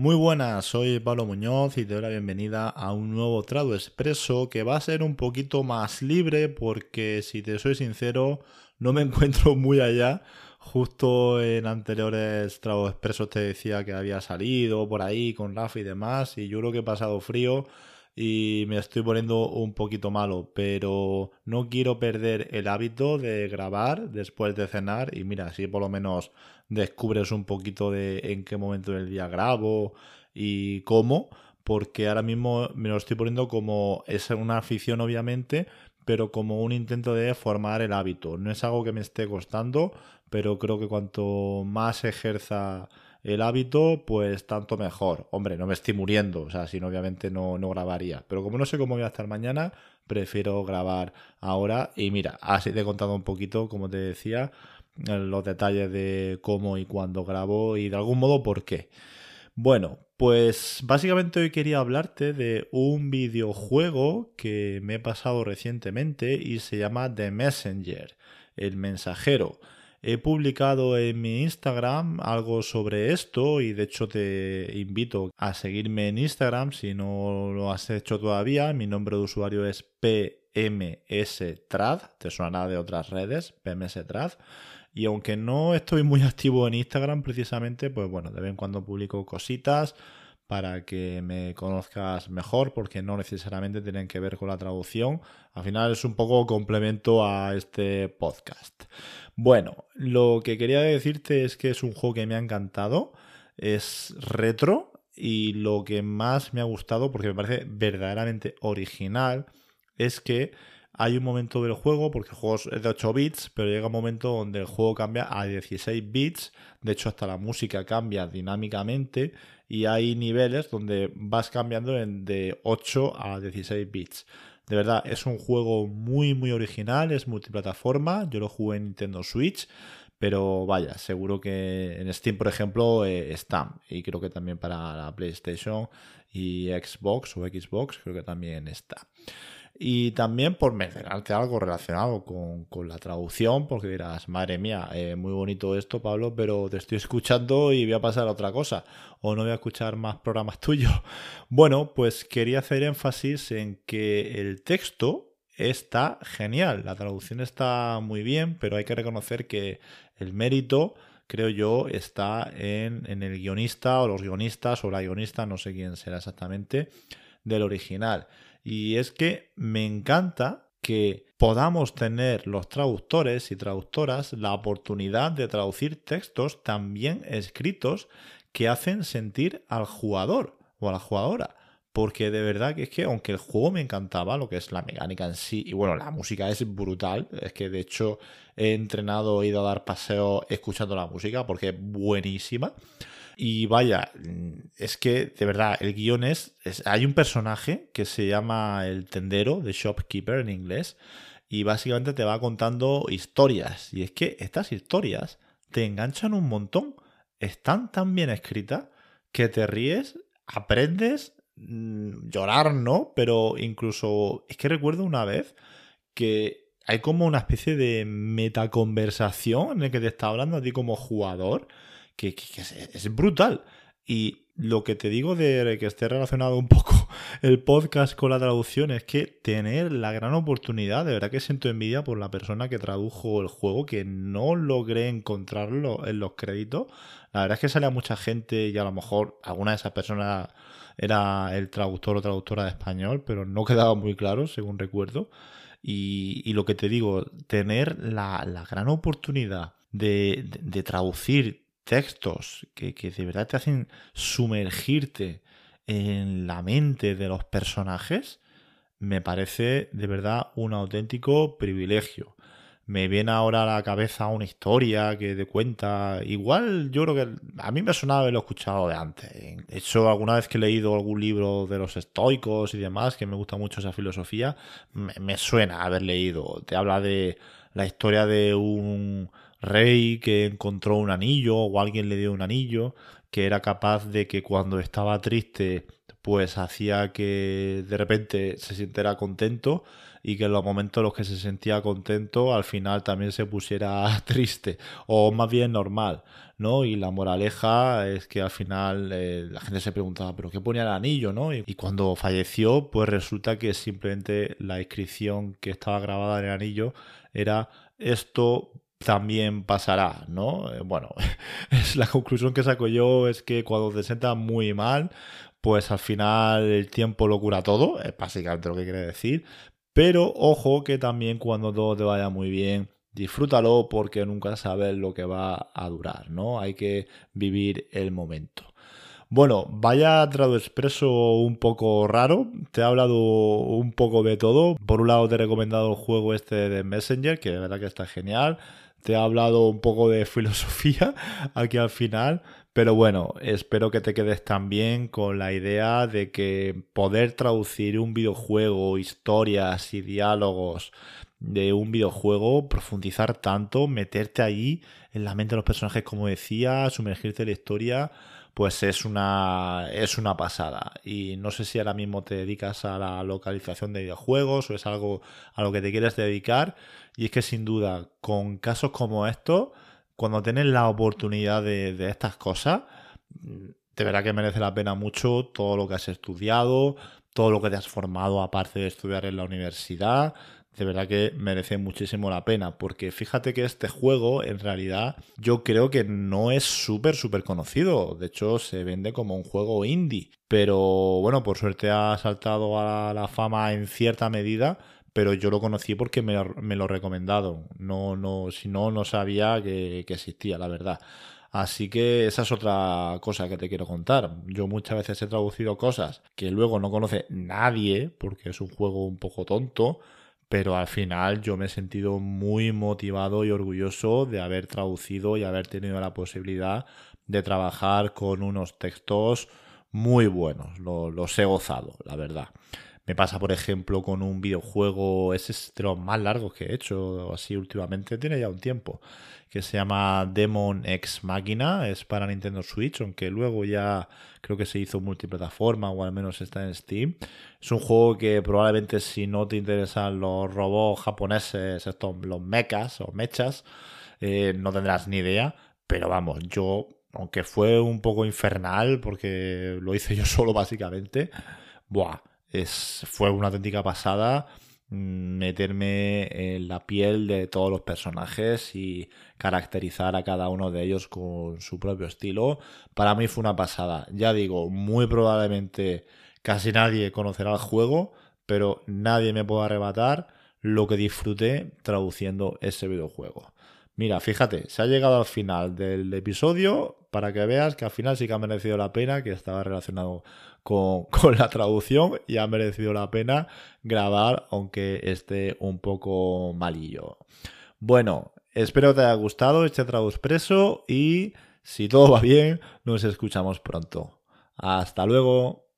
Muy buenas, soy Pablo Muñoz y te doy la bienvenida a un nuevo Trado Expreso que va a ser un poquito más libre porque si te soy sincero no me encuentro muy allá. Justo en anteriores Tragos Expresos te decía que había salido por ahí con Rafa y demás y yo creo que he pasado frío y me estoy poniendo un poquito malo, pero no quiero perder el hábito de grabar después de cenar y mira, así por lo menos descubres un poquito de en qué momento del día grabo y cómo, porque ahora mismo me lo estoy poniendo como es una afición obviamente, pero como un intento de formar el hábito. No es algo que me esté costando, pero creo que cuanto más ejerza el hábito, pues tanto mejor. Hombre, no me estoy muriendo, o sea, si no, obviamente no, no grabaría. Pero como no sé cómo voy a estar mañana, prefiero grabar ahora. Y mira, así te he contado un poquito, como te decía, los detalles de cómo y cuándo grabo y de algún modo por qué. Bueno, pues básicamente hoy quería hablarte de un videojuego que me he pasado recientemente y se llama The Messenger, el mensajero. He publicado en mi Instagram algo sobre esto y de hecho te invito a seguirme en Instagram si no lo has hecho todavía. Mi nombre de usuario es PMSTrad, te suena de otras redes, PMSTrad. Y aunque no estoy muy activo en Instagram precisamente, pues bueno, de vez en cuando publico cositas para que me conozcas mejor, porque no necesariamente tienen que ver con la traducción. Al final es un poco complemento a este podcast. Bueno, lo que quería decirte es que es un juego que me ha encantado, es retro y lo que más me ha gustado, porque me parece verdaderamente original, es que hay un momento del juego, porque el juego es de 8 bits, pero llega un momento donde el juego cambia a 16 bits, de hecho hasta la música cambia dinámicamente y hay niveles donde vas cambiando de 8 a 16 bits. De verdad, es un juego muy muy original, es multiplataforma, yo lo jugué en Nintendo Switch, pero vaya, seguro que en Steam, por ejemplo, eh, está. Y creo que también para la PlayStation y Xbox o Xbox, creo que también está. Y también por mencionarte algo relacionado con, la traducción, porque dirás, madre mía, eh, muy bonito esto, Pablo, pero te estoy escuchando y voy a pasar a otra cosa, o no voy a escuchar más programas tuyos. Bueno, pues quería hacer énfasis en que el texto está genial, la traducción está muy bien, pero hay que reconocer que el mérito creo yo, está en, en, el guionista o los guionistas o la guionista, no sé quién será exactamente, del original. Y es que me encanta que podamos tener los traductores y traductoras la oportunidad de traducir textos también escritos que hacen sentir al jugador o a la jugadora. Porque de verdad que es que, aunque el juego me encantaba, lo que es la mecánica en sí, y bueno, la música es brutal, es que de hecho he entrenado, he ido a dar paseo escuchando la música porque es buenísima. Y vaya, es que de verdad, el guion es, Hay un personaje que se llama el tendero, de shopkeeper en inglés, y básicamente te va contando historias. Y es que estas historias te enganchan un montón. Están tan bien escritas que te ríes, aprendes, mm, llorar no, pero incluso. Es que recuerdo una vez que hay como una especie de metaconversación en el que te está hablando a ti como jugador que, es, brutal. Y lo que te digo de que esté relacionado un poco el podcast con la traducción es que tener la gran oportunidad, de verdad que siento envidia por la persona que tradujo el juego, que no logré encontrarlo en los créditos. La verdad es que sale mucha gente y a lo mejor alguna de esas personas era el traductor o traductora de español, pero no quedaba muy claro, según recuerdo. Y, lo que te digo, tener la, gran oportunidad de, de traducir textos que, de verdad te hacen sumergirte en la mente de los personajes, me parece de verdad un auténtico privilegio. Me viene ahora a la cabeza una historia que te cuenta. Igual yo creo que a mí me ha sonado haberlo escuchado de antes. De hecho, alguna vez que he leído algún libro de los estoicos y demás, que me gusta mucho esa filosofía, me suena haber leído. Te habla de la historia de un rey que encontró un anillo o alguien le dio un anillo que era capaz de que cuando estaba triste pues hacía que de repente se sintiera contento y que en los momentos en los que se sentía contento al final también se pusiera triste o más bien normal, ¿no? Y la moraleja es que al final eh, la gente se preguntaba, ¿pero qué ponía el anillo, no? Y, cuando falleció, pues resulta que simplemente la inscripción que estaba grabada en el anillo era esto también pasará, ¿no? Eh, bueno, es la conclusión que saco yo es que cuando te sientas muy mal, pues al final el tiempo lo cura todo, es básicamente lo que quiere decir, pero ojo que también cuando todo te vaya muy bien, disfrútalo porque nunca sabes lo que va a durar, ¿no? Hay que vivir el momento. Bueno, vaya trado expreso un poco raro. Te he hablado un poco de todo. Por un lado te he recomendado el juego este de Messenger, que de verdad que está genial. Te he hablado un poco de filosofía aquí al final. Pero bueno, espero que te quedes también con la idea de que poder traducir un videojuego, historias y diálogos de un videojuego, profundizar tanto, meterte ahí en la mente de los personajes, como decía, sumergirte en la historia, pues es una, es una pasada. Y no sé si ahora mismo te dedicas a la localización de videojuegos o es algo a lo que te quieres dedicar. Y es que sin duda, con casos como estos, cuando tienes la oportunidad de, estas cosas, de verdad que merece la pena mucho todo lo que has estudiado, todo lo que te has formado aparte de estudiar en la universidad. De verdad que merece muchísimo la pena, porque fíjate que este juego en realidad yo creo que no es súper, súper conocido. De hecho, se vende como un juego indie. Pero bueno, por suerte ha saltado a la fama en cierta medida pero yo lo conocí porque me, me lo recomendado. No, no, si no, no sabía que, que, existía, la verdad. Así que esa es otra cosa que te quiero contar. Yo muchas veces he traducido cosas que luego no conoce nadie, porque es un juego un poco tonto, pero al final yo me he sentido muy motivado y orgulloso de haber traducido y haber tenido la posibilidad de trabajar con unos textos muy buenos. los he gozado, la verdad. Me pasa, por ejemplo, con un videojuego, ese es de los más largos que he hecho así últimamente, tiene ya un tiempo, que se llama Demon X Machina, es para Nintendo Switch, aunque luego ya creo que se hizo multiplataforma o al menos está en Steam. Es un juego que probablemente si no te interesan los robots japoneses, estos, los mechas o mechas, eh, no tendrás ni idea, pero vamos, yo, aunque fue un poco infernal, porque lo hice yo solo básicamente, buah fue una auténtica pasada mm, meterme en la piel de todos los personajes y caracterizar a cada uno de ellos con su propio estilo. Para mí fue una pasada. Ya digo, muy probablemente casi nadie conocerá el juego, pero nadie me puede arrebatar lo que disfruté traduciendo ese videojuego. Mira, fíjate, se ha llegado al final del episodio para que veas que al final sí que ha merecido la pena, que estaba relacionado con, la traducción y ha merecido la pena grabar, aunque esté un poco malillo. Bueno, espero que te haya gustado este Expreso y si todo va bien, nos escuchamos pronto. Hasta luego.